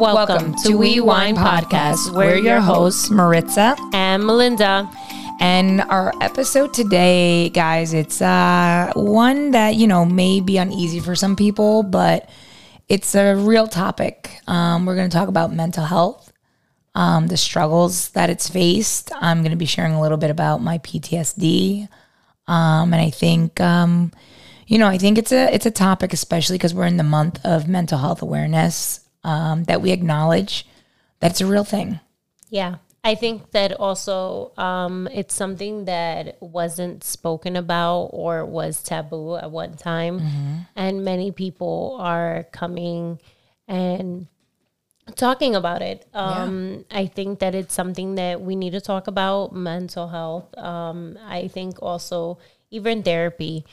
Welcome, to We Wine Podcast. We're your hosts, Maritza. and Melinda. And our episode today, guys, it's uh, one that, you know, may be uneasy for some people, but it's a real topic. Um, we're going to talk about mental health, um, the struggles that it's faced. I'm going to be sharing a little bit about my PTSD. Um, and I think, um, you know, I think it's a it's a topic, especially because we're in the month of mental health awareness, um, that we acknowledge that it's a real thing. Yeah. I think that also um, it's something that wasn't spoken about or was taboo at one time. And many people are coming and talking about it. Um, I think that it's something that we need to talk about mental health. Um, I think also even therapy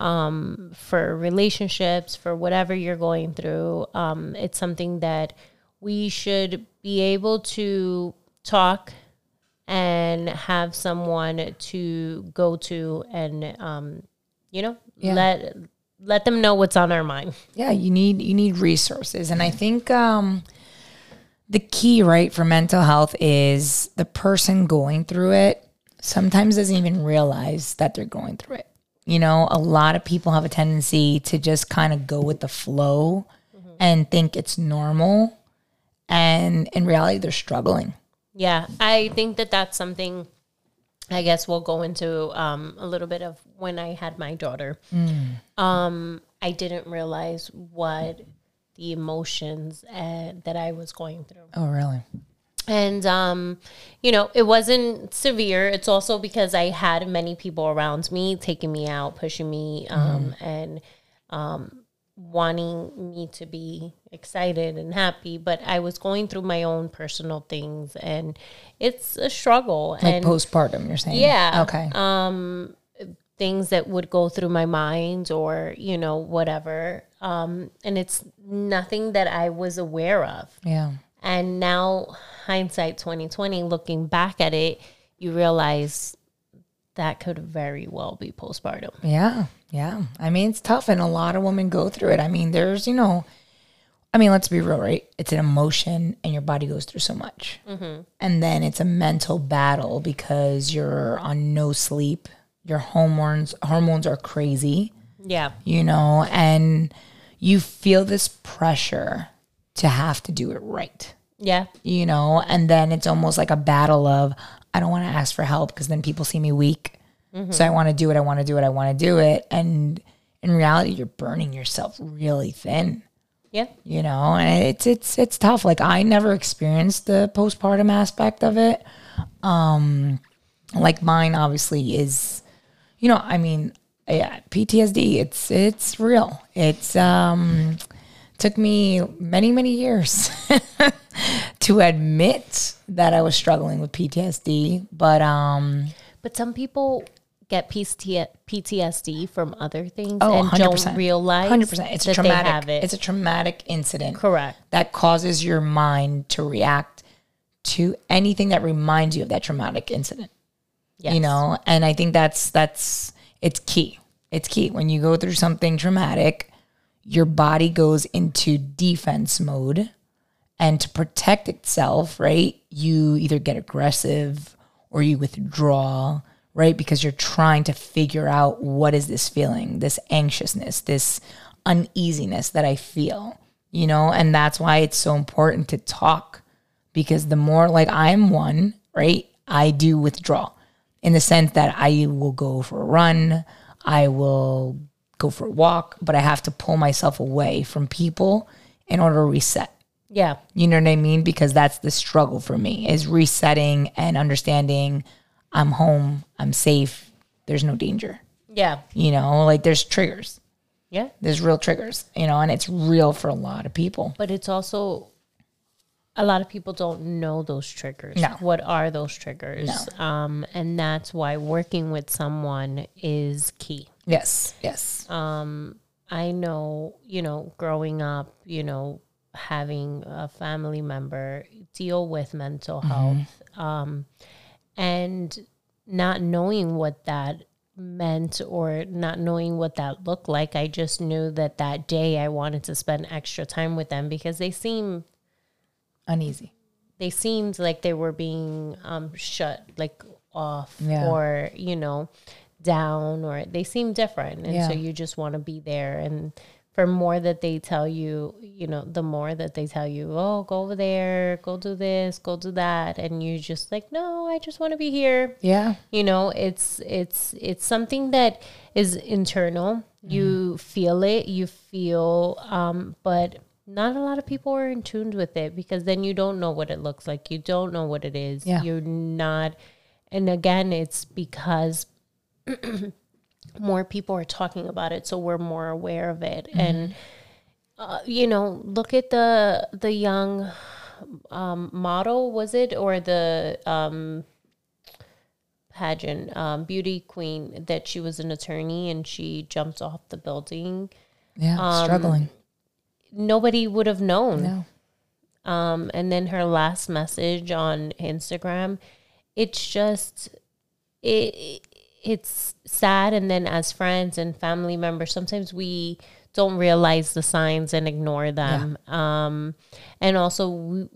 um, for relationships, for whatever you're going through. Um, it's something that we should be able to talk and have someone to go to and um, you know Yeah. let let them know what's on our mind. yeah you need you need resources and i think um the key right for mental health is the person going through it sometimes doesn't even realize that they're going through it you know a lot of people have a tendency to just kind of go with the flow and think it's normal and in reality they're struggling Yeah, I think that that's something. I guess we'll go into um, a little bit of when I had my daughter. Um, I didn't realize what the emotions uh, that I was going through. oh really and um you know it wasn't severe. It's also because i had many people around me taking me out pushing me um and um wanting me to be excited and happy. But i was going through my own personal things and it's a struggle. Like and postpartum you're saying? Yeah. Okay. Um things that would go through my mind or you know whatever. Um and it's nothing that i was aware of. Yeah and now, hindsight 2020, looking back at it, you realize that could very well be postpartum. Yeah, yeah. I mean, it's tough, and a lot of women go through it. I mean, there's, you know, I mean, let's be real, right? It's an emotion, and your body goes through so much, mm-hmm. and then it's a mental battle because you're on no sleep. Your hormones hormones are crazy, Yeah. you know, and you feel this pressure to have to do it right Yeah. you know, and then it's almost like a battle of I don't want to ask for help because then people see me weak. So I want to do it, I want to do it, I want to do it. And in reality, you're burning yourself really thin, Yeah. you know, and it's it's it's tough. Like I never experienced the postpartum aspect of it. Um like mine obviously is you know, I mean, yeah, PTSD, it's it's real. It's um took me many many years to admit that I was struggling with PTSD, but um But some people get PTSD from other things oh, and 100%. don't realize 100%. It's a that they have traumatic it. it's a traumatic incident. Correct. That causes your mind to react to anything that reminds you of that traumatic incident. Yes. you know and i think that's that's it's key it's key when you go through something traumatic your body goes into defense mode and to protect itself right you either get aggressive or you withdraw right because you're trying to figure out what is this feeling this anxiousness this uneasiness that i feel you know and that's why it's so important to talk because the more like I'm one, right? I do withdraw in the sense that I will go for a run, I will go for a walk, but I have to pull myself away from people in order to reset. Yeah. You know what I mean? Because that's the struggle for me is resetting and understanding I'm home, I'm safe, there's no danger. Yeah. You know, like there's triggers. Yeah. There's real triggers, you know, and it's real for a lot of people. But it's also a lot of people don't know those triggers. No. What are those triggers? Um, and that's why working with someone is key. Yes, yes. Um, I know, you know, growing up, you know, having a family member deal with mental health, um, and not knowing what that meant or not knowing what that looked like. I just knew that that day I wanted to spend extra time with them because they seem Uneasy. they seemed like they were being um, shut like off Yeah. or you know down or they seem different and Yeah. so you just want to be there and for more that they tell you you know the more that they tell you oh go over there go do this go do that and you just like no i just want to be here Yeah. you know it's it's it's something that is internal you feel it you feel um but not a lot of people are in tuned with it because then you don't know what it looks like you don't know what it is Yeah. you're not and again it's because more people are talking about it so we're more aware of it and uh, you know look at the the young um, model was it or the um, pageant um, beauty queen that she was an attorney and she jumped off the building Yeah. Um, Struggling. Nobody would have known No. um, and then her last message on Instagram, it's just it it's sad. And then as friends and family members, sometimes we don't realize the signs and ignore them. Um, and also we,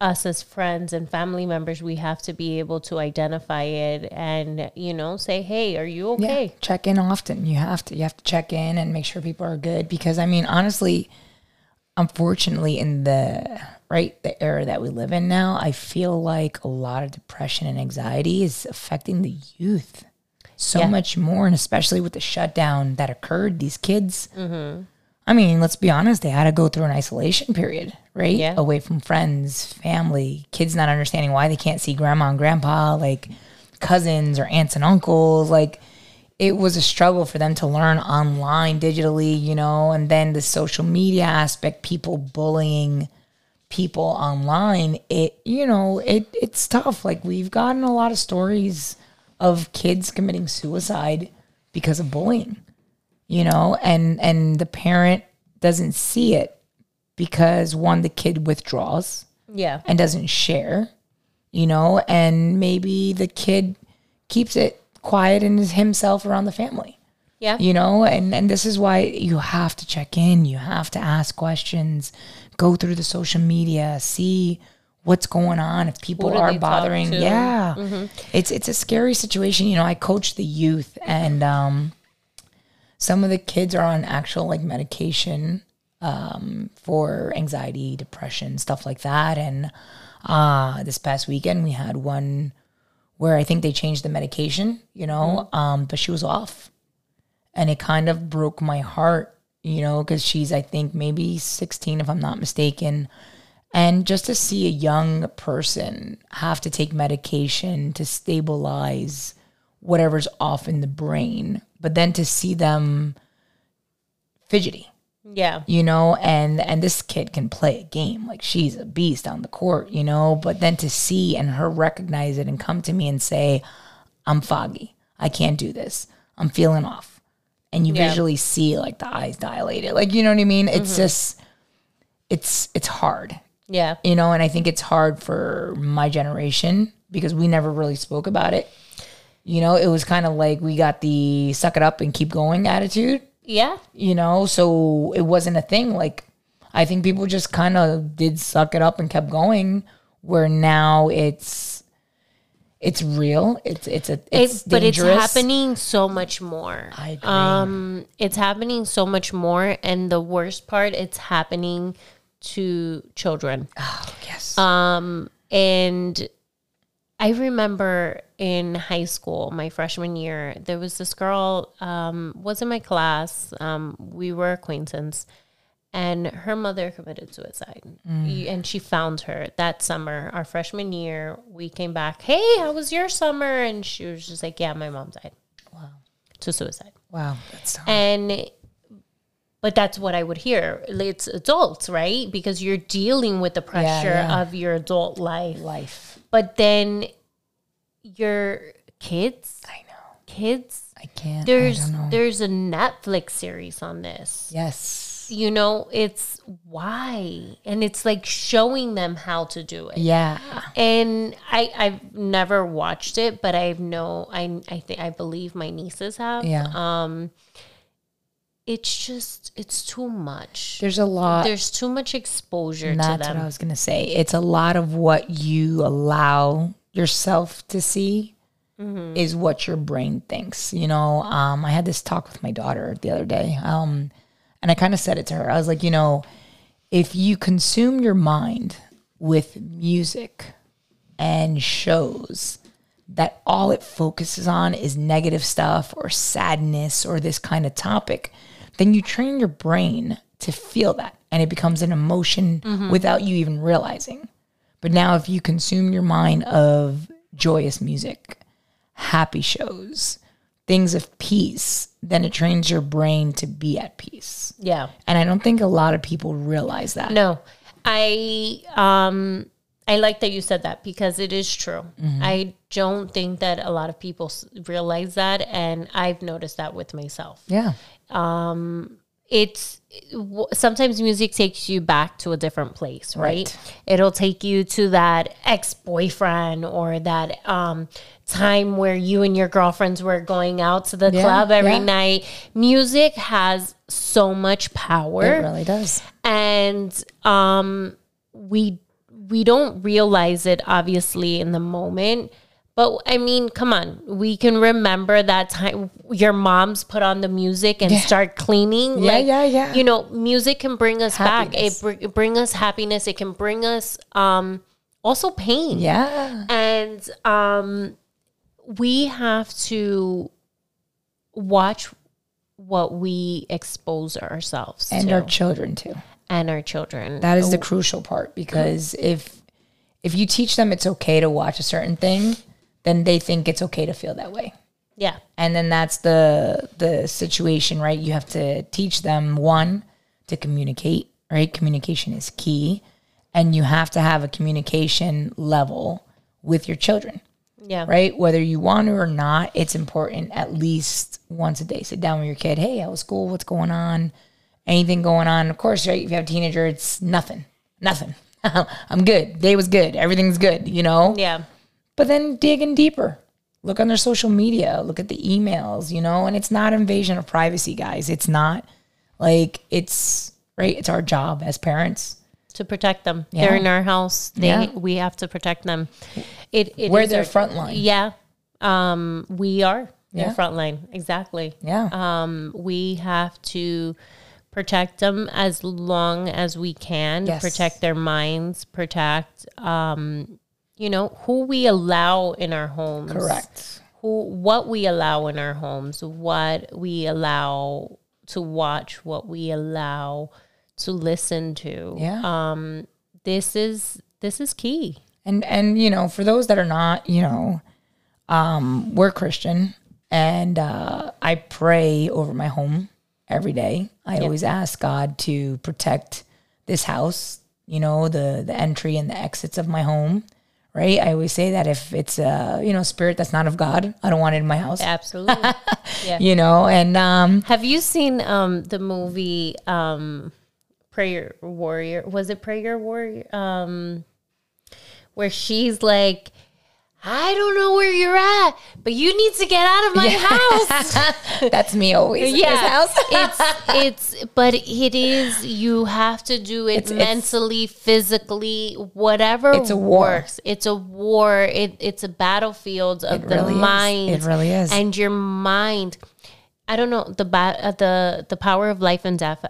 us as friends and family members, we have to be able to identify it and you know say, hey, are you Yeah. okay? Check in often. You have to. You have to check in and make sure people are good because I mean, honestly, unfortunately, in the right the era that we live in now, I feel like a lot of depression and anxiety is affecting the youth so Yeah. much more, and especially with the shutdown that occurred. These kids. Mm-hmm. I mean, let's be honest, they had to go through an isolation period, right? Yeah. Away from friends, family, kids not understanding why they can't see grandma and grandpa, like cousins or aunts and uncles. Like it was a struggle for them to learn online digitally, you know, and then the social media aspect, people bullying people online, it you know, it it's tough. Like we've gotten a lot of stories of kids committing suicide because of bullying you know and and the parent doesn't see it because one the kid withdraws Yeah. and doesn't share you know and maybe the kid keeps it quiet and is himself around the family. Yeah. you know and and this is why you have to check in. You have to ask questions. Go through the social media. See what's going on. If people are bothering. yeah. It's it's a scary situation. You know i coach the youth and um some of the kids are on actual like medication um for anxiety depression stuff like that. And uh this past weekend we had one where i think they changed the medication you know um but she was off and it kind of broke my heart, you know, because she's I think maybe 16 if I'm not mistaken. And just to see a young person have to take medication to stabilize whatever's off in the brain, but then to see them fidgety, Yeah. you know, and and this kid can play a game like she's a beast on the court, you know, but then to see and her recognize it and come to me and say, "I'm foggy. I can't do this. I'm feeling off." And you Yeah. visually see like the eyes dilated. Like, you know what I mean? It's mm-hmm. just it's it's hard. Yeah. You know, and I think it's hard for my generation because we never really spoke about it. You know, it was kind of like we got the suck it up and keep going attitude Yeah. you know so it wasn't a thing like i think people just kind of did suck it up and kept going where now it's it's real it's it's a it's It- but it's happening so much more. I agree. Um, it's happening so much more, and the worst part, it's happening to children. Oh yes Um, and I remember in high school, my freshman year, there was this girl, um, was in my class. Um, we were acquaintance, and her mother committed suicide. Y- And she found her that summer, our freshman year. We came back, hey, how was your summer? And she was just like, yeah, my mom died. Wow. To suicide. wow that's tough. And but that's what I would hear. It's adults, right? Because you're dealing with the pressure yeah. of your adult life. life But then your kids, i know kids, i can't there's I there's a Netflix series on this. yes You know, it's why. And it's like showing them how to do it. yeah And I, I've never watched it, but I've no I I think I believe my nieces have. yeah Um it's just it's too much. There's a lot. There's too much exposure that's what I was gonna say. It's a lot of what you allow yourself to see Mm-hmm. is what your brain thinks. You know, um, I had this talk with my daughter the other day, um, and I kind of said it to her. I was like, you know, if you consume your mind with music and shows that all it focuses on is negative stuff or sadness or this kind of topic, then you train your brain to feel that and it becomes an emotion without you even realizing. But now, if you consume your mind of joyous music, happy shows, things of peace, then it trains your brain to be at peace. yeah. And I don't think a lot of people realize that. No, I um I like that you said that because it is true. I don't think that a lot of people realize that, and I've noticed that with myself. Yeah. It's sometimes music takes you back to a different place, right? Right. It'll take you to that ex boyfriend or that um, time where you and your girlfriends were going out to the Yeah, club every yeah. night. Music has so much power It really does. and um we we don't realize it obviously in the moment but i mean come on. We can remember that time your mom's put on the music and start cleaning. Yeah, yeah, yeah. you know music can bring us Happiness. back. It, br- bring us happiness. It can bring us um also pain. Yeah. and um we have to watch what we expose ourselves And to. our children to, and our children. That is the crucial part because if if you teach them it's okay to watch a certain thing, then they think it's okay to feel that way. yeah, And then that's the the situation, right? You have to teach them one to communicate, right? Communication is key, and you have to have a communication level with your children. yeah, right? Whether you want to or not, it's important at least once a day. Sit down with your kid. Hey, how was school? What's going on? Anything going on? Of course, right? If you have a teenager, it's nothing. Nothing. I'm good. Day was good. Everything's good, you know? yeah, But then dig in deeper. Look on their social media. Look at the emails, you know? And it's not invasion of privacy, guys. It's not like it's right. It's our job as parents. to protect them. Yeah. They're in our house. They Yeah. we have to protect them. It, it We're is their our- front line. Yeah, um, we are their Yeah. front line. Exactly. Yeah. Um, we have to protect them as long as we can. Yes. Protect their minds. Protect, um, you know, who we allow in our homes. Correct. who what we allow in our homes, what we allow to watch, what we allow to listen to. Yeah. Um this is this is key. and and you know for those that are not you know um we're christian and uh i pray over my home every day i always ask god to protect this house you know the the entry and the exits of my home right i always say that if it's a you know spirit that's not of god i don't want it in my house Absolutely. you know and um Have you seen um the movie um Prayer Warrior? Was it Prayer Warrior? Um where she's like I don't know where you're at, but you need to get out of my house. that's me always yeah house it's it's but it is you have to do it It's- it's- mentally physically whatever It's a war. works it's a war it, it's a battlefield of the really is. mind It really is. and your mind i don't know the ba- uh, the the power of life and death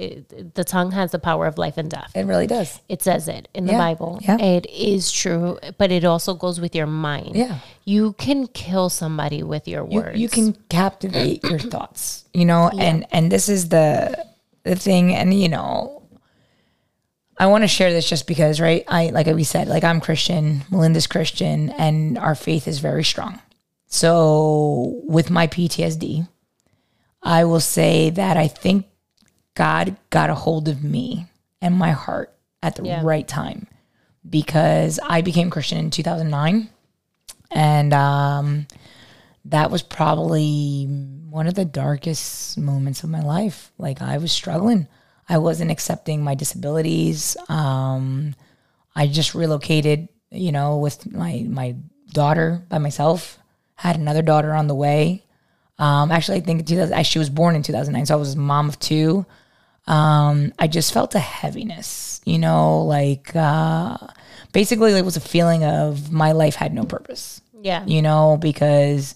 it, the tongue has the power of life and death it really does it says it in the Yeah, Bible. yeah. It is true, but it also goes with your mind. Yeah. You can kill somebody with your words. you can captivate your thoughts you know and and this is the the thing and you know i want to share this just because right i like we said like i'm christian melinda's christian and our faith is very strong so with my ptsd i will say that i think god got a hold of me and my heart at the Yeah. right time because i became christian in 2009 and um that was probably one of the darkest moments of my life. Like I was struggling. I wasn't accepting my disabilities. Um, I just relocated, you know, with my my daughter by myself. Had another daughter on the way. Um, actually, I think 2000, she was born in 2009, so I was mom of two. Um, I just felt a heaviness, you know, like uh, basically it was a feeling of my life had no purpose, Yeah. you know, because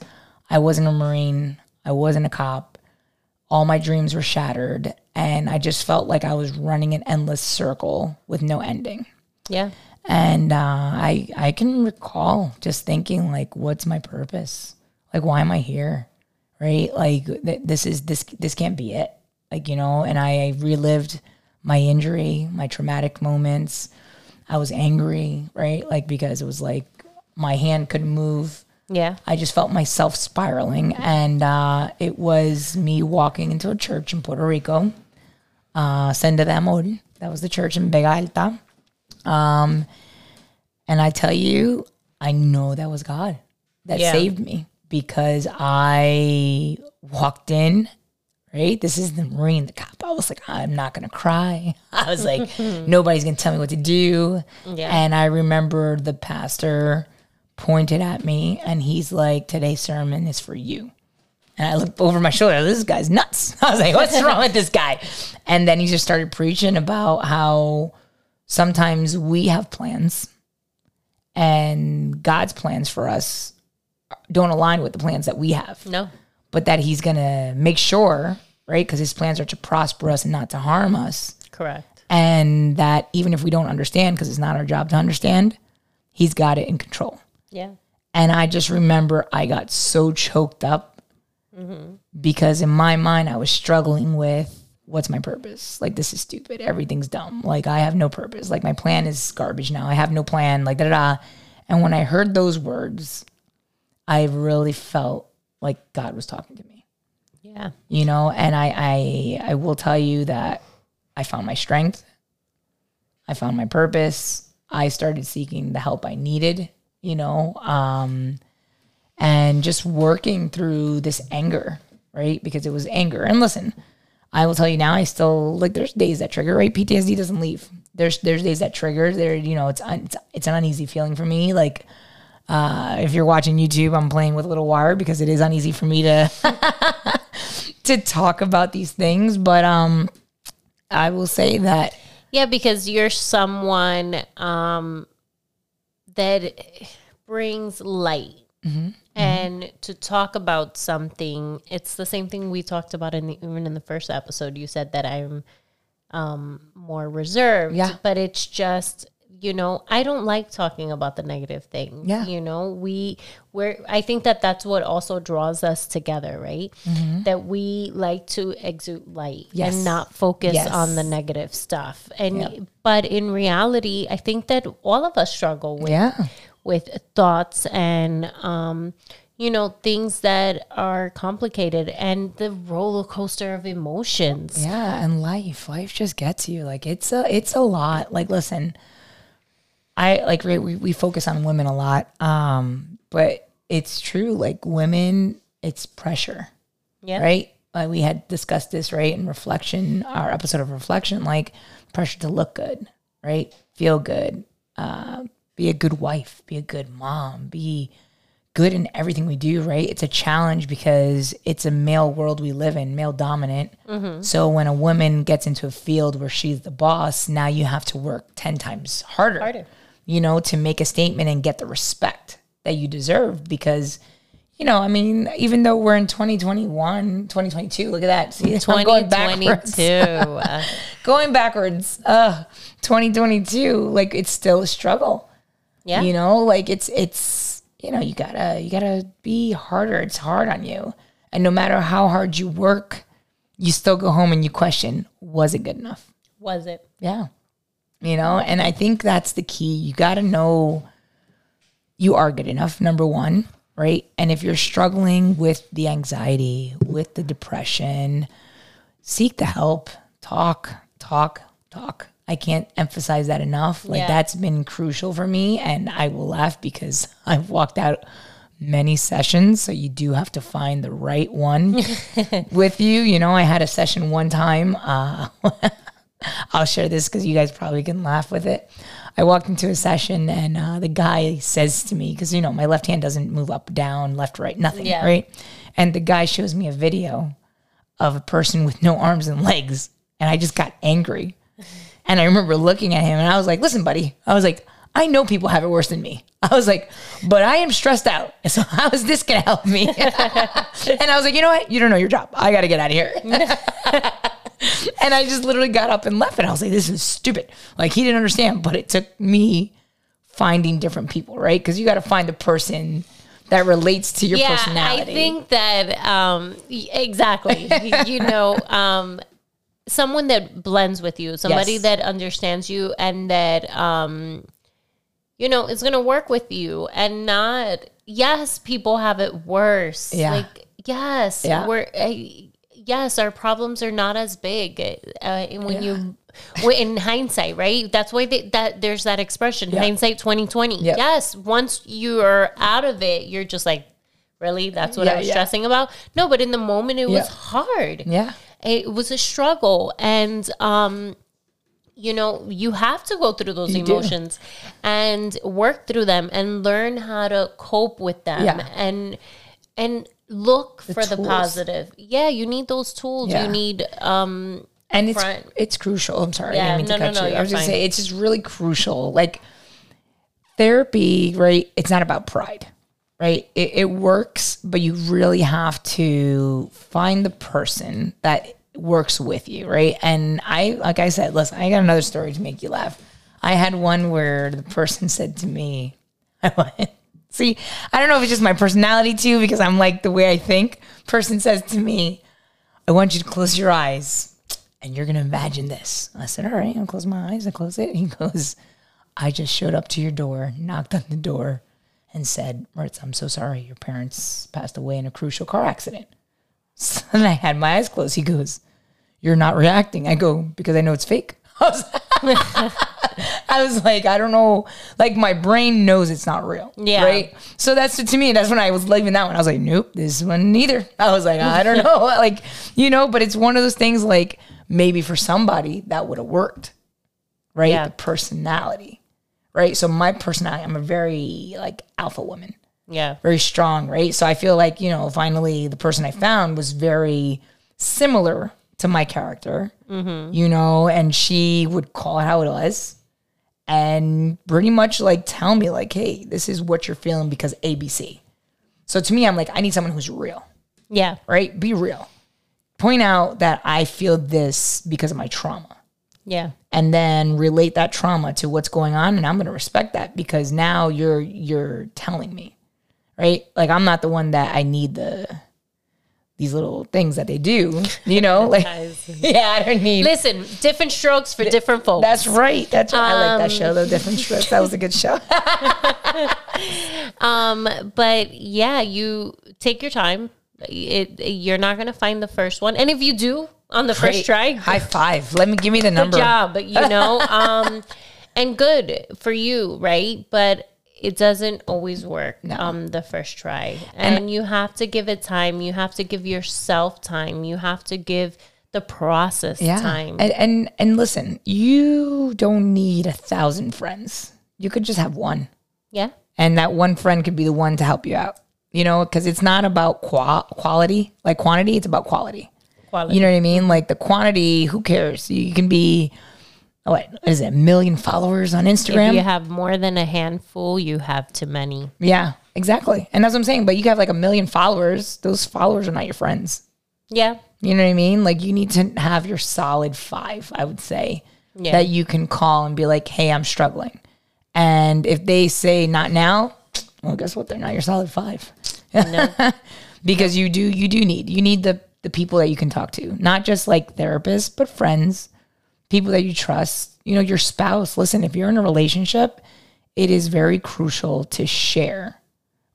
I wasn't a Marine, I wasn't a cop, all my dreams were shattered, and I just felt like I was running an endless circle with no ending. Yeah. And uh, I I can recall just thinking like, what's my purpose? Like, why am I here? Right? Like, th- this is this this can't be it. Like, you know. And I relived my injury, my traumatic moments. I was angry, right? Like because it was like my hand couldn't move. Yeah. I just felt myself spiraling, and uh, it was me walking into a church in Puerto Rico, uh, Senda de Amor. That was the church in Vega Alta. Um, and I tell you, I know that was God that Yeah. saved me because I walked in. Right, this is the Marine, the cop. I was like, I'm not gonna cry. I was like, nobody's gonna tell me what to do. Yeah. And I remember the pastor pointed at me and he's like, Today's sermon is for you. And I looked over my shoulder, this guy's nuts. I was like, What's wrong with this guy? And then he just started preaching about how sometimes we have plans and God's plans for us don't align with the plans that we have, No. But that he's going to make sure, right? Because his plans are to prosper us and not to harm us. Correct. and that even if we don't understand because it's not our job to understand he's got it in control. Yeah. and i just remember i got so choked up mm-hmm. because in my mind i was struggling with what's my purpose? Like this is stupid. Everything's dumb. Like i have no purpose. Like my plan is garbage now. I have no plan. Like da da da. And when i heard those words i really felt like god was talking to me. Yeah. you know and I, I i will tell you that i found my strength. I found my purpose. I started seeking the help i needed you know um and just working through this anger right? Because it was anger. And listen i will tell you now i still like there's days that trigger right? Ptsd doesn't leave. There's there's days that trigger there you know it's un, it's, it's an uneasy feeling for me. Like uh, if you're watching YouTube, I'm playing with a little wire because it is uneasy for me to to talk about these things. But um, I will say that Yeah, because you're someone um, that brings light. And to talk about something, it's the same thing we talked about in the, even in the first episode. You said that I'm um, more reserved, Yeah. but it's just you know I don't like talking about the negative things. Yeah. you know we we're I think that that's what also draws us together, right? That we like to exude light Yes. and not focus Yes. on the negative stuff. And Yep. but in reality, I think that all of us struggle with yeah, with thoughts and um you know things that are complicated and the roller coaster of emotions. yeah, and life, life just gets you. Like it's a it's a lot. Like listen, I like we we, we focus on women a lot, um, but it's true. Like women, it's pressure. Yeah. right? Uh, we had discussed this, right, in reflection, our episode of reflection, like pressure to look good, right? Feel good, uh, be a good wife, be a good mom, be good in everything we do, right? It's a challenge because it's a male world we live in, male dominant. So when a woman gets into a field where she's the boss, now you have to work 10 times harder, Harder. You know, to make a statement and get the respect that you deserve because you know, I mean, even though we're in 2021, 2022, look at that. See, I'm going backwards. 2022. going backwards. Uh, 2022, like it's still a struggle. yeah. You know, like it's it's you know, you gotta you gotta be harder. It's hard on you. And no matter how hard you work, you still go home and you question, was it good enough? Was it? Yeah. You know, and I think that's the key. You got to know you are good enough, number one, right? And if you're struggling with the anxiety, with the depression, seek the help, talk, talk, talk. I can't emphasize that enough. Like Yeah. that's been crucial for me. And I will laugh because I've walked out many sessions. So you do have to find the right one with you. You know, I had a session one time. Uh, I'll share this because you guys probably can laugh with it. I walked into a session and uh, the guy says to me, because you know my left hand doesn't move up, down, left, right, nothing, Yeah. right? And the guy shows me a video of a person with no arms and legs. And I just got angry. And I remember looking at him and I was like, listen, buddy, I was like, I know people have it worse than me. I was like, but I am stressed out. So how is this going to help me? and I was like, you know what? You don't know your job. I got to get out of here. And I just literally got up and left. And I was like, this is stupid. Like he didn't understand, but it took me finding different people, right? Because you got to find the person that relates to your yeah, personality. I think that um, exactly. you know, um, someone that blends with you, somebody Yes. that understands you, and that um, you know is going to work with you, and not. Yes, people have it worse. Yeah. Like yes, Yeah. we're. Uh, Yes, our problems are not as big uh, and when you in hindsight, right? That's why they, that there's that expression, hindsight twenty twenty. Yep. Yes, once you are out of it, you're just like, really? That's what I was yeah. stressing about. No, but in the moment, it was hard. yeah. It was a struggle, and um, you know, you have to go through those You do. emotions and work through them and learn how to cope with them Yeah. and and look for the positive. Yeah, you need those tools. Yeah. You need um and it's front. it's crucial. I'm sorry, Yeah, I didn't mean no, to no, cut no, you. I was just fine. say it's just really crucial. Like therapy, right? It's not about pride, right? It, it works, but you really have to find the person that works with you, right? And I, like I said, listen, I got another story to make you laugh. I had one where the person said to me, I went, see, I don't know if it's just my personality too, because I'm like the way I think. Person says to me, I want you to close your eyes and you're going to imagine this. I said, All right, I'll close my eyes. I close it. He goes, I just showed up to your door, knocked on the door, and said, Mertz, I'm so sorry. Your parents passed away in a crucial car accident. So then I had my eyes closed. He goes, You're not reacting. I go, Because I know it's fake. I was, I was like, I don't know. Like my brain knows it's not real. Yeah. Right. So that's to me. That's when I was leaving that one. I was like, nope, this one neither. I was like, I don't know. like, you know, but it's one of those things. Like maybe for somebody that would have worked. Right. Yeah. The personality. Right. So my personality, I'm a very like alpha woman yeah. very strong, right? So I feel like, you know, finally the person I found was very similar to my character, you know, and she would call it how it was and pretty much like tell me, like, hey, this is what you're feeling because ABC. So to me, I'm like, I need someone who's real, Yeah. right? Be real. Point out that I feel this because of my trauma Yeah. and then relate that trauma to what's going on and I'm going to respect that because now you're you're telling me right like I'm not the one that I need the these little things that they do you know like yeah I don't need Listen, different strokes for different folks. that's right that's right. I like that Um, show the different strokes that was a good show Um, but yeah, you take your time. It, you're not gonna find the first one, and if you do on the first try, high five let me give me the good number job. You know, um, and good for you, right? But it doesn't always work um the first try, and, you have to give it time. You have to give yourself time. You have to give the process yeah. time. and and and listen you don't need a thousand friends. You could just have one. Yeah, and that one friend could be the one to help you out you know because it's not about qua- quality like quantity it's about quality. Quality. you know what i mean? Like the quantity who cares? You can be oh, what is it a million followers on Instagram? if you have more than a handful, you have too many. yeah exactly. And that's what i'm saying but you have like a million followers those followers are not your friends. Yeah, you know what i mean? Like you need to have your solid five i would say Yeah. that you can call and be like hey i'm struggling. And if they say not now well guess what? They're not your solid five. Because you do you do need you need the the people that you can talk to. Not just like therapists but friends people that you trust you know your spouse listen if you're in a relationship it is very crucial to share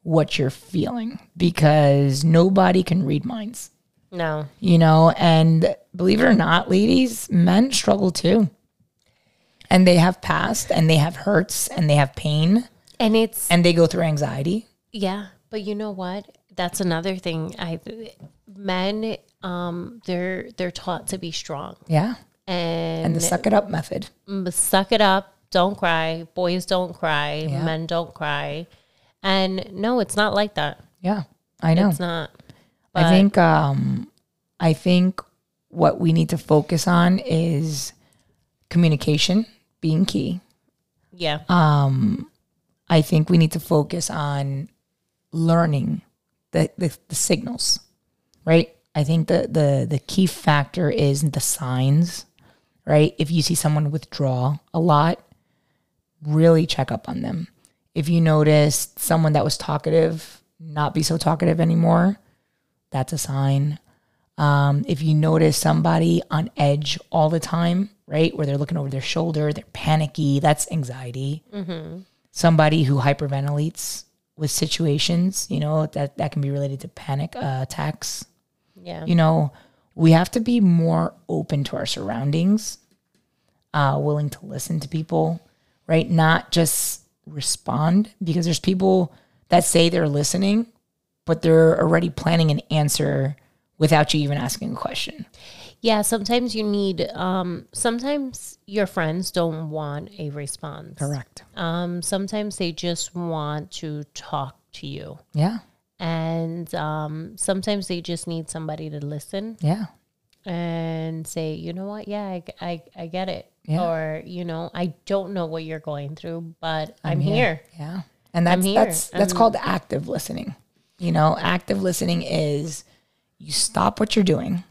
what you're feeling because nobody can read minds no. you know and believe it or not ladies men struggle too and they have past and they have hurts and they have pain And it's and they go through anxiety Yeah, but you know what? That's another thing. I men um they're they're taught to be strong yeah and, and the suck it up method suck it up, don't cry. Boys don't cry, men don't cry. And no, it's not like that. yeah i know It's not. I think um I think what we need to focus on is communication being key. Yeah. Um, I think we need to focus on learning the, the, the signals, right? I think the, the the key factor is the signs, right? If you see someone withdraw a lot, really check up on them. If you notice someone that was talkative not be so talkative anymore, that's a sign. Um, if you notice somebody on edge all the time, right, where they're looking over their shoulder, they're panicky, that's anxiety. Somebody who hyperventilates with situations, you know, that that can be related to panic uh, attacks. yeah. You know, we have to be more open to our surroundings, uh, willing to listen to people, right? Not just respond because there's people that say they're listening, but they're already planning an answer without you even asking a question. Yeah, sometimes you need um sometimes your friends don't want a response. Correct. Um sometimes they just want to talk to you. Yeah. And um sometimes they just need somebody to listen Yeah. And say, "You know what? Yeah, I I, I get it." Yeah. Or, you know, I don't know what you're going through, but I'm, here. Yeah. And that's here. that's that's called active listening. You know, active listening is you stop what you're doing.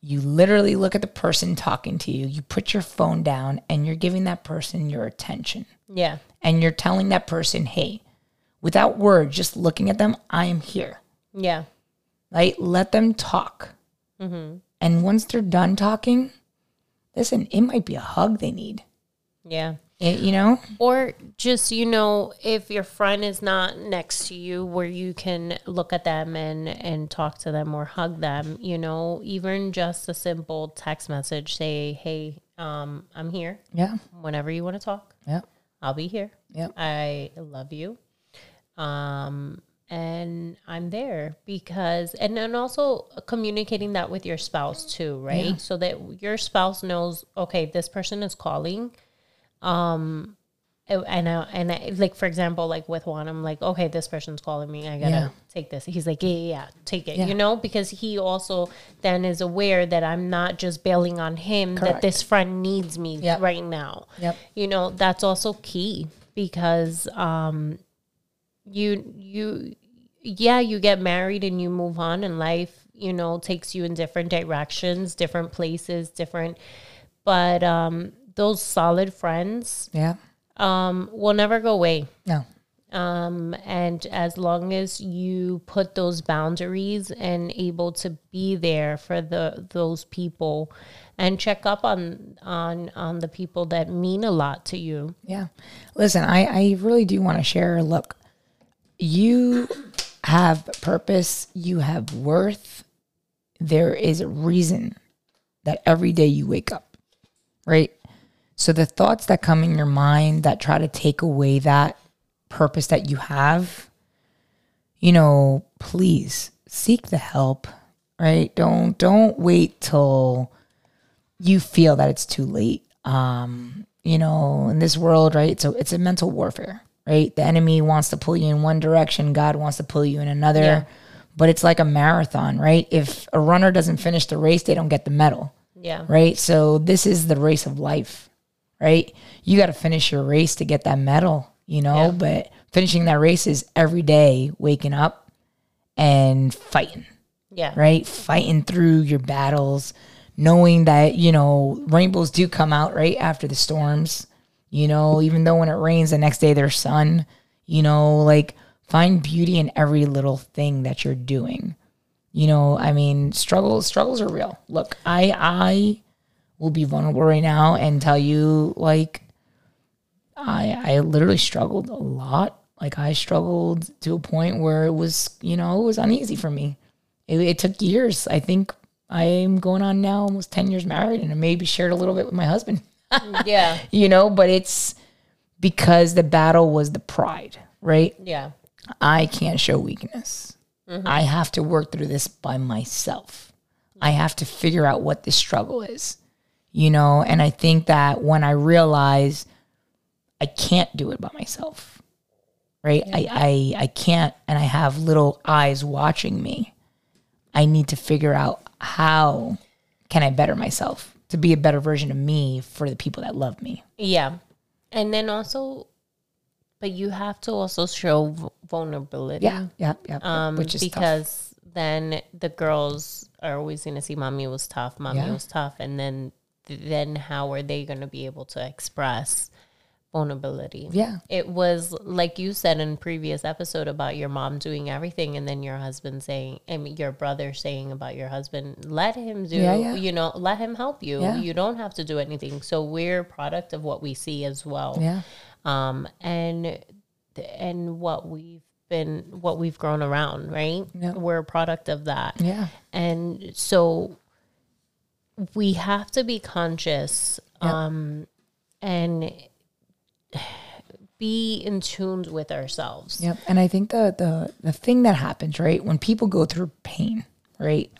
You literally look at the person talking to you. You put your phone down and you're giving that person your attention. Yeah. And you're telling that person, "Hey, without words, just looking at them, I am here." Yeah. Right? Let them talk. And once they're done talking, listen, it might be a hug they need. Yeah. It- you know? Or just, you know, if your friend is not next to you where you can look at them and, and talk to them or hug them, you know, even just a simple text message, say, hey, um, I'm here. Yeah. Whenever you want to talk, Yeah. I'll be here. Yeah. I love you. Um, and I'm there because, and then also communicating that with your spouse too, right? So that your spouse knows, okay, this person is calling. Um, and I, and I, like for example, like with Juan, I'm like, okay, this person's calling me. I gotta Yeah. take this. He's like, yeah, yeah, yeah, take it. Yeah. You know, because he also then is aware that I'm not just bailing on him. That this friend needs me Yep. right now Yep. you know that's also key because um you you yeah you get married and you move on and life you know takes you in different directions different places different but um those solid friends Yeah. um will never go away No. um, and as long as you put those boundaries and able to be there for the those people and check up on on on the people that mean a lot to you Yeah. Listen, I, I really do want to share. A look, you have purpose, you have worth. There is a reason that every day you wake up, right? So the thoughts that come in your mind that try to take away that purpose that you have, you know, please seek the help, right? Don't don't wait till you feel that it's too late. Um, you know, in this world, right? So it's a mental warfare, right? The enemy wants to pull you in one direction, God wants to pull you in another. Yeah. But it's like a marathon, right? If a runner doesn't finish the race, they don't get the medal, yeah right? So this is the race of life, right? You got to finish your race to get that medal, you know, Yeah. but finishing that race is every day waking up and fighting yeah right? Fighting through your battles, knowing that, you know, rainbows do come out right after the storms. You know, even though when it rains the next day there's sun, you know, like find beauty in every little thing that you're doing. You know, I mean, struggles struggles are real. Look, I I will be vulnerable right now and tell you like I I literally struggled a lot. Like I struggled to a point where it was, you know, it was uneasy for me. It, it took years. I think I'm going on now almost 10 years married and I maybe shared a little bit with my husband, yeah you know, but it's because the battle was the pride, right? yeah I can't show weakness. Mm-hmm. I have to work through this by myself. I have to figure out what this struggle is, you know, and I think that when I realize I can't do it by myself, right? I, I, I can't, and I have little eyes watching me I need to figure out how can I better myself to be a better version of me for the people that love me. Yeah. And then also, but you have to also show vulnerability. Yeah, yeah, yeah. Um, which is tough. because then the girls are always going to see mommy was tough, mommy Yeah. was tough. And then, then how are they going to be able to express vulnerability? Yeah. It was like you said in previous episode about your mom doing everything and then your husband saying, I mean, your brother saying about your husband, let him do, Yeah, yeah. you know, let him help you. Yeah. You don't have to do anything. So we're a product of what we see as well. Yeah. Um, and, and what we've been, what we've grown around, right? Yeah. We're a product of that. Yeah. And so we have to be conscious um, and be in tune with ourselves. Yep. And I think the the the thing that happens, right, when people go through pain, right?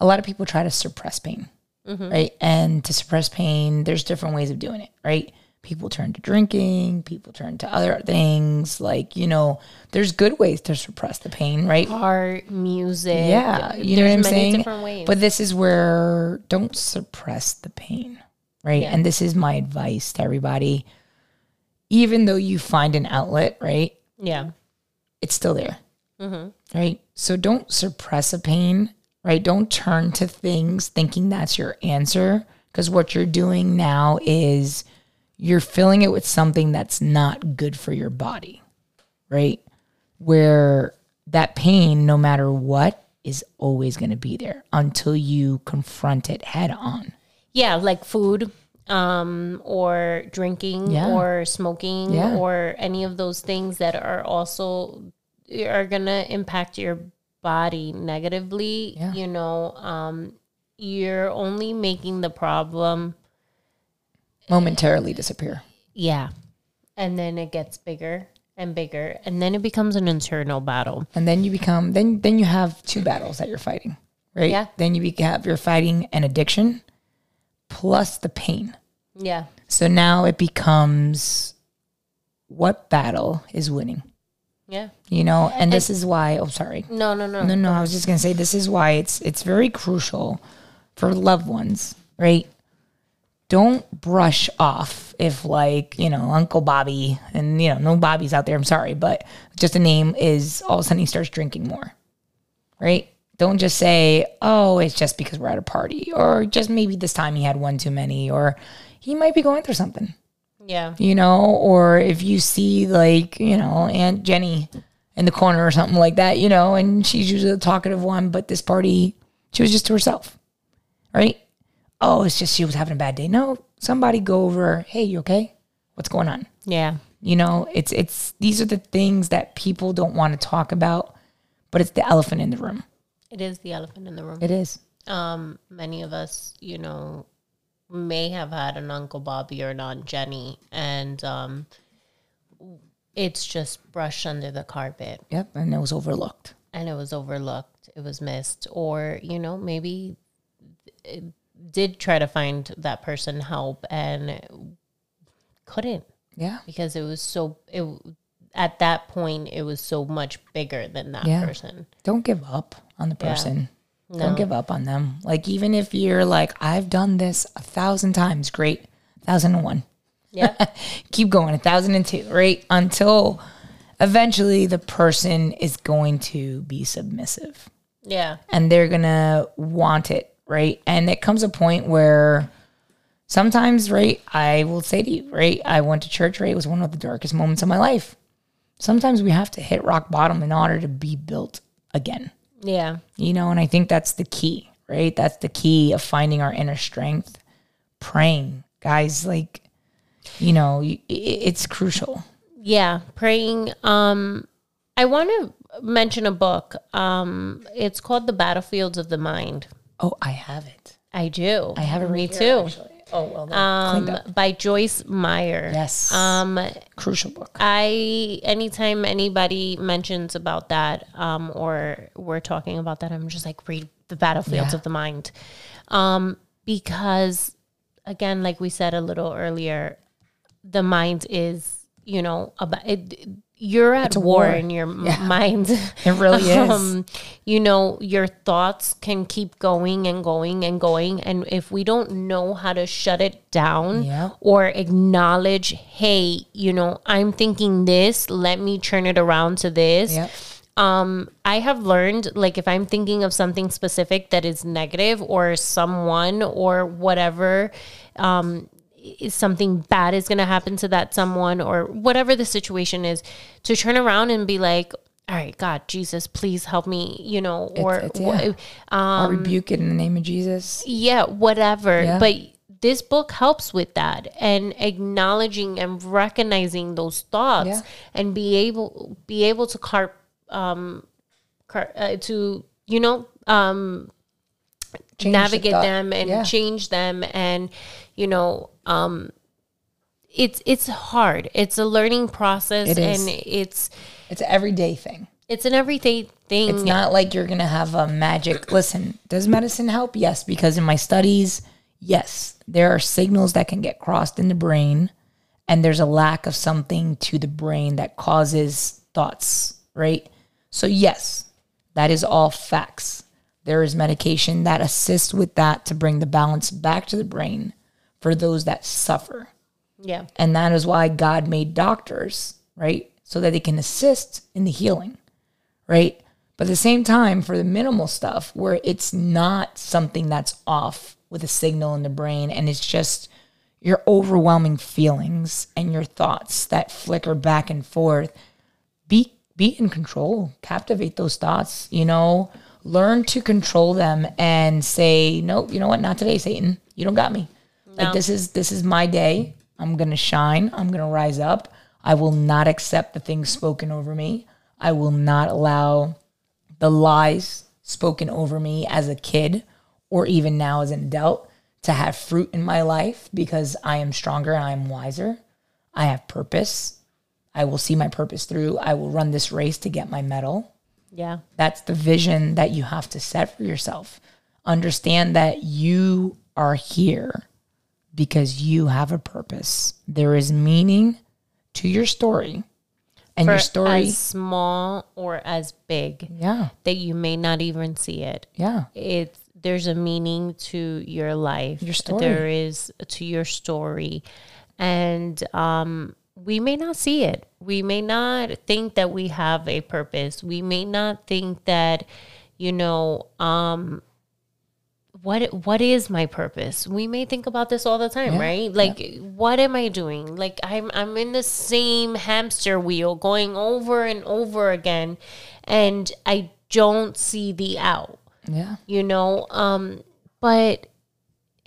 A lot of people try to suppress pain. Mm-hmm. Right? And to suppress pain, there's different ways of doing it, right? People turn to drinking, people turn to other things. Like, you know, there's good ways to suppress the pain, right? Art, music. Yeah, you know what I'm many saying. different ways. But this is where don't suppress the pain, right? And this is my advice to everybody. Even though you find an outlet, right, yeah. it's still there, mm-hmm. right? So don't suppress a pain, right? Don't turn to things thinking that's your answer, because what you're doing now is you're filling it with something that's not good for your body, right? Where that pain, no matter what, is always going to be there until you confront it head on. Yeah, like food um or drinking Yeah. or smoking Yeah. or any of those things that are also are going to impact your body negatively Yeah. you know um you're only making the problem Momentarily disappear. yeah and then it gets bigger and bigger and then it becomes an internal battle and then you become then then you have two battles that you're fighting right Yeah. then you have you're fighting an addiction plus the pain. Yeah. So now it becomes what battle is winning. Yeah. You know and this is why oh sorry. No no no. No no i was just going to say this is why it's it's very crucial for loved ones right? Don't brush off if like you know uncle bobby and you know no bobby's out there i'm sorry but just a name is all of a sudden he starts drinking more right don't just say oh it's just because we're at a party or just maybe this time he had one too many or he might be going through something yeah you know, or if you see like, you know, Aunt Jenny in the corner or something like that, you know, and she's usually the talkative one, but this party, she was just to herself, right? Oh, it's just she was having a bad day. No, somebody go over, hey, you okay? What's going on? yeah You know, it's it's these are the things that people don't want to talk about, but it's the elephant in the room. It is the elephant in the room It is. um, many of us, you know, may have had an Uncle Bobby or an Aunt Jenny, and um, it's just brushed under the carpet Yep, and it was overlooked. and it was overlooked, it was missed, or, you know, maybe it did try to find that person help and couldn't Yeah. because it was so, it at that point, it was so much bigger than that Yeah. person. don't give up on the Yeah. person. No. Don't give up on them. Like even if you're like, I've done this a thousand times, great. Thousand and one. Yeah. Keep going, a thousand and two, right? Until eventually the person is going to be submissive yeah. and they're gonna want it, right? And it comes a point where sometimes, right, I will say to you, right, I went to church, right? It was one of the darkest moments of my life. Sometimes we have to hit rock bottom in order to be built again Yeah. you know and i think that's the key right? That's the key of finding our inner strength praying. Guys like you know it's crucial. Yeah praying um i want to mention a book um it's called the battlefields of the mind. Oh i have it. I do. I have it me right too. actually. Oh well um by joyce meyer. Yes. Um crucial book. I anytime anybody mentions about that um or we're talking about that i'm just like read the battlefields Yeah. of the mind. Um because again like we said a little earlier the mind is you know about it you're at war, war. in your m mind. It really is. you know, your thoughts can keep going and going and going. And if we don't know how to shut it down Yeah. or acknowledge, hey, you know, I'm thinking this, let me turn it around to this. Yep. Um, I have learned like if I'm thinking of something specific that is negative or someone or whatever, um, something bad is going to happen to that someone or whatever the situation is, to turn around and be like, all right, God, Jesus, please help me, you know, or it's- wha- yeah. I'll rebuke it in the name of Jesus. yeah, whatever. Yeah. But this book helps with that and acknowledging and recognizing those thoughts Yeah. and be able be able to carp um car, uh, to you know um Change navigate thought. them and Yeah. change them and you know um it's it's hard it's a learning process It and it's It's an everyday thing. it's an everyday thing It's not like you're gonna have a magic. Listen, does medicine help? Yes, because in my studies, yes, there are signals that can get crossed in the brain, and there's a lack of something to the brain that causes thoughts, right? So yes, that is all facts. There is medication that assists with that to bring the balance back to the brain for those that suffer. yeah And that is why God made doctors, right? So that they can assist in the healing, right? But at the same time, for the minimal stuff where it's not something that's off with a signal in the brain and it's just your overwhelming feelings and your thoughts that flicker back and forth, be be in control, captivate those thoughts, you know, learn to control them and say, no, you know what, not today, Satan. You don't got me. Like this is this is my day. I'm gonna shine. I'm gonna rise up. I will not accept the things spoken over me. I will not allow the lies spoken over me as a kid or even now as an adult to have fruit in my life because I am stronger and I am wiser. I have purpose. I will see my purpose through. I will run this race to get my medal. yeah That's the vision that you have to set for yourself. Understand that you are here because you have a purpose. There is meaning to your story. And for your story, as small or as big yeah, that you may not even see it. yeah, It's there's a meaning to your life. Your story. There is to your story. And um we may not see it. We may not think that we have a purpose. We may not think that, you know, um what what is my purpose? We may think about this all the time, right? Like what am I doing? Like I'm I'm in the same hamster wheel going over and over again and I don't see the out yeah, you know um but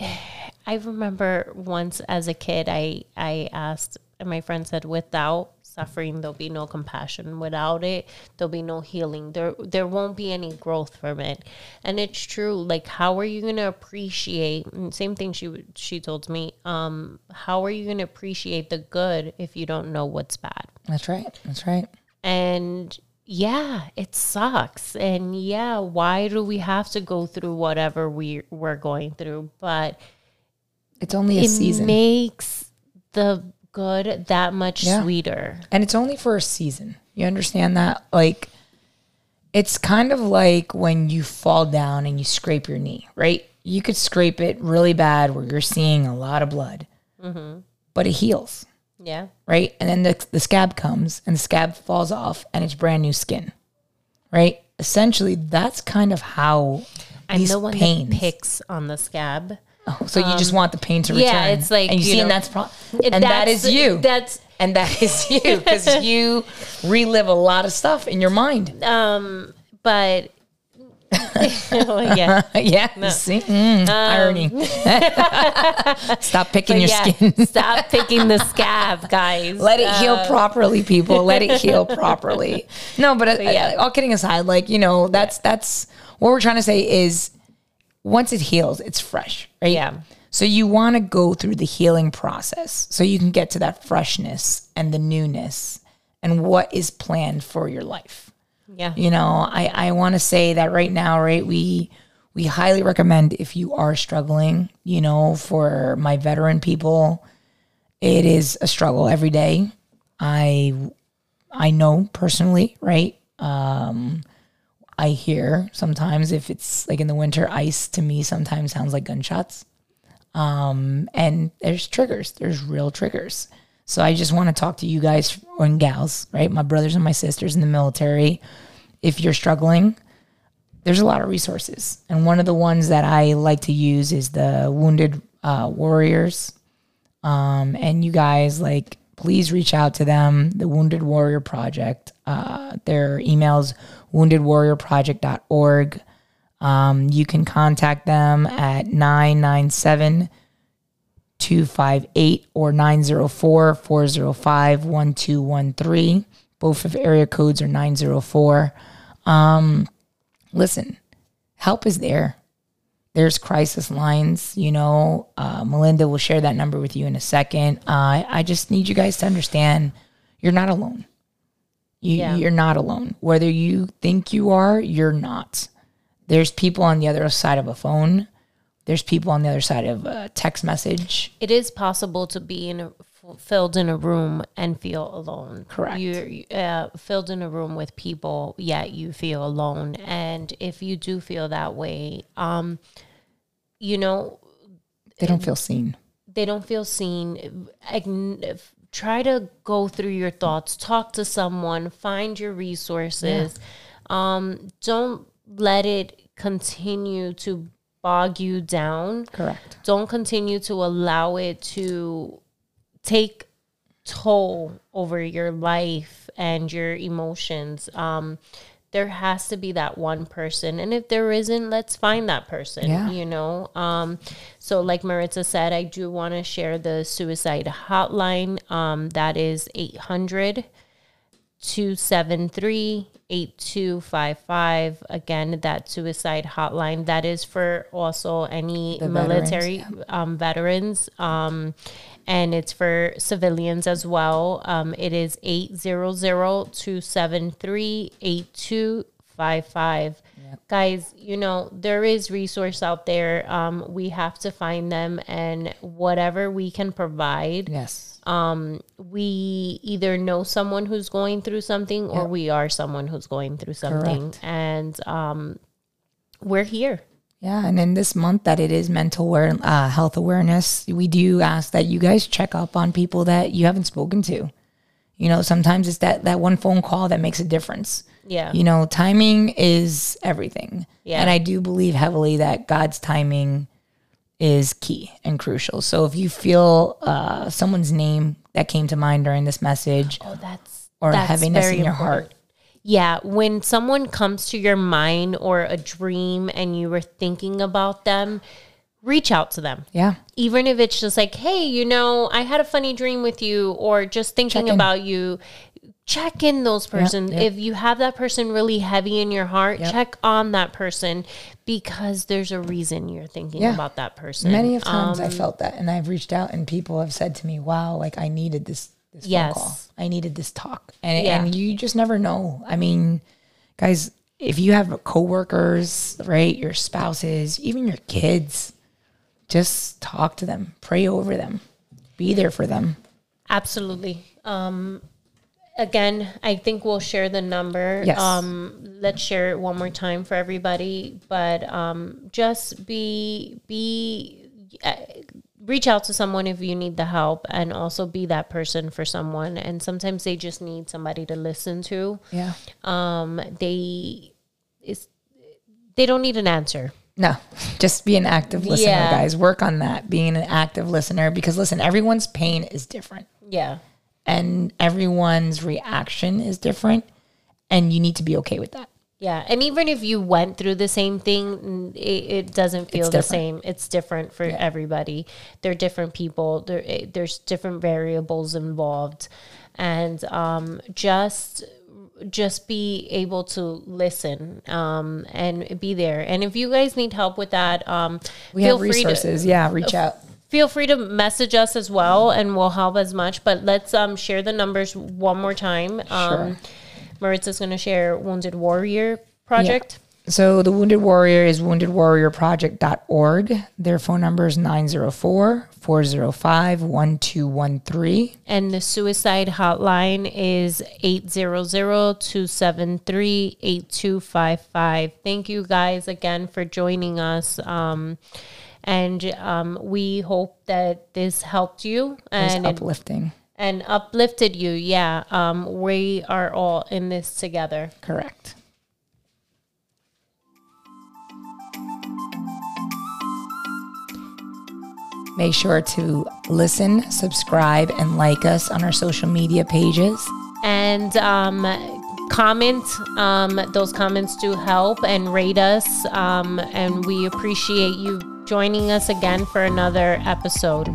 i remember once as a kid i i asked and my friend said without suffering there'll be no compassion without it there'll be no healing there there won't be any growth from it and it's true like how are you going to appreciate and same thing she she told me um how are you going to appreciate the good if you don't know what's bad that's right. That's right. and yeah, it sucks. And yeah, why do we have to go through whatever we we're going through? But It's only a it season. makes the good that much Yeah. sweeter. and it's only for a season. You understand that? Like, it's kind of like when you fall down and you scrape your knee, right? You could scrape it really bad where you're seeing a lot of blood, mm-hmm. but it heals, Yeah. right? And then the, the scab comes and the scab falls off and it's brand new skin, right? Essentially, that's kind of how I'm these the one pains. that picks on the scab. So you just want the pain to return. yeah, it's like, and you, you see, and know, that's pro- It- and that that's- you. That's and that is you because you relive a lot of stuff in your mind. um but yeah. yeah, see, Mm, irony. Stop picking your yeah. skin. Stop picking the scab, guys. Let it heal properly, people. Let it heal properly. No, but uh, yeah. all kidding aside, like you know, that's that's what we're trying to say is once it heals, it's fresh, right? Yeah. So you want to go through the healing process so you can get to that freshness and the newness and what is planned for your life. Yeah. You know, I, I want to say that right now, right? We we highly recommend if you are struggling, you know, for my veteran people, it is a struggle every day. I I know personally, right? Um, I hear sometimes if it's like in the winter, ice to me sometimes sounds like gunshots. Um, and there's triggers, there's real triggers. So I just want to talk to you guys and gals, right? My brothers and my sisters in the military. If you're struggling, there's a lot of resources. And one of the ones that I like to use is the Wounded uh, Warriors. Um, and you guys, like, please reach out to them, the Wounded Warrior Project. Uh, their emails woundedwarriorproject.org. Um, you can contact them at 997 258 or 904 405 1213. Both of area codes are 904. Um, listen, help is there. There's crisis lines, you know. Uh, Melinda will share that number with you in a second. Uh, I just need you guys to understand you're not alone. You, Yeah. You're not alone. Whether you think you are, you're not. There's people on the other side of a phone. There's people on the other side of a text message. it is possible to be in a filled in a room and feel alone. Correct. You're uh, filled in a room with people, yet you feel alone. And if you do feel that way, um, you know, They don't feel seen. they don't feel seen. Try to go through your thoughts, talk to someone, find your resources. Um, don't let it continue to bog you down. Correct. Don't continue to allow it to take toll over your life and your emotions. Um, there has to be that one person, and if there isn't, let's find that person. Yeah. You know. Um, so, like Maritza said, I do want to share the suicide hotline. Um, that is 800 273 8255. Again, that suicide hotline. That is for also any The veterans, military um, veterans. Um, and it's for civilians as well. Um, it is 800-273-8255. Guys, you know, there is resource out there. Um, we have to find them and whatever we can provide Yes. we either know someone who's going through something or we are someone who's going through something and um we're here Yeah, and in this month that it is mental aware, uh, health awareness, we do ask that you guys check up on people that you haven't spoken to. You know, sometimes it's that that one phone call that makes a difference. yeah You know, timing is everything. Yeah. And I do believe heavily that God's timing is key and crucial. So if you feel uh, someone's name that came to mind during this message, oh that's Or that's heaviness in your important. Yeah when someone comes to your mind or a dream and you were thinking about them reach out to them yeah, even if it's just like, hey, you know, I had a funny dream with you, or just thinking about you, check in those person. yep. If you have that person really heavy in your heart, Yep. check on that person because there's a reason you're thinking Yeah. about that person. many of times Um, I felt that, and I've reached out, and people have said to me, "Wow, like I needed this." This phone Yes. call. I needed this talk, and Yeah. and you just never know. I mean, guys, if you have coworkers, right, your spouses, even your kids, just talk to them, pray over them, be there for them. Absolutely. Um, again, I think we'll share the number. Yes. Um, let's share it one more time for everybody. But um, just be be uh, reach out to someone if you need the help, and also be that person for someone. And sometimes they just need somebody to listen to. Yeah. Um, they is they don't need an answer. No, just be an active listener, Yeah. guys. Work on that, being an active listener, because listen, everyone's pain is different. Yeah. and everyone's reaction is different and you need to be okay with that Yeah, and even if you went through the same thing, it, it doesn't feel the same. It's different for everybody. They're different people. There, eh, there's different variables involved, and um, just just be able to listen um, and be there. And if you guys need help with that, um, we have resources yeah reach out feel free to message us as well and we'll help as much but let's um share the numbers one more time um maritza's going to share wounded warrior project So the Wounded Warrior is woundedwarriorproject.org. Their phone number is 904 405 1213. And the suicide hotline is 800-273-8255. Thank you guys again for joining us. Um, and um, we hope that this helped you and uplifting. And uplifted you. Yeah, um, we are all in this together. Correct. Make sure to listen, subscribe, and like us on our social media pages. And um, comment. Um, those comments do help and rate us. Um, and we appreciate you joining us again for another episode.